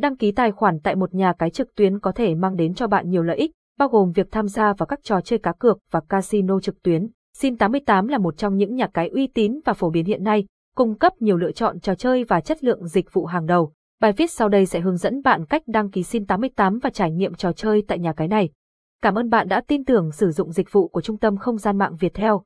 Đăng ký tài khoản tại một nhà cái trực tuyến có thể mang đến cho bạn nhiều lợi ích, bao gồm việc tham gia vào các trò chơi cá cược và casino trực tuyến. Sin88 là một trong những nhà cái uy tín và phổ biến hiện nay, cung cấp nhiều lựa chọn trò chơi và chất lượng dịch vụ hàng đầu. Bài viết sau đây sẽ hướng dẫn bạn cách đăng ký Sin88 và trải nghiệm trò chơi tại nhà cái này. Cảm ơn bạn đã tin tưởng sử dụng dịch vụ của Trung tâm Không gian mạng Việt Theo.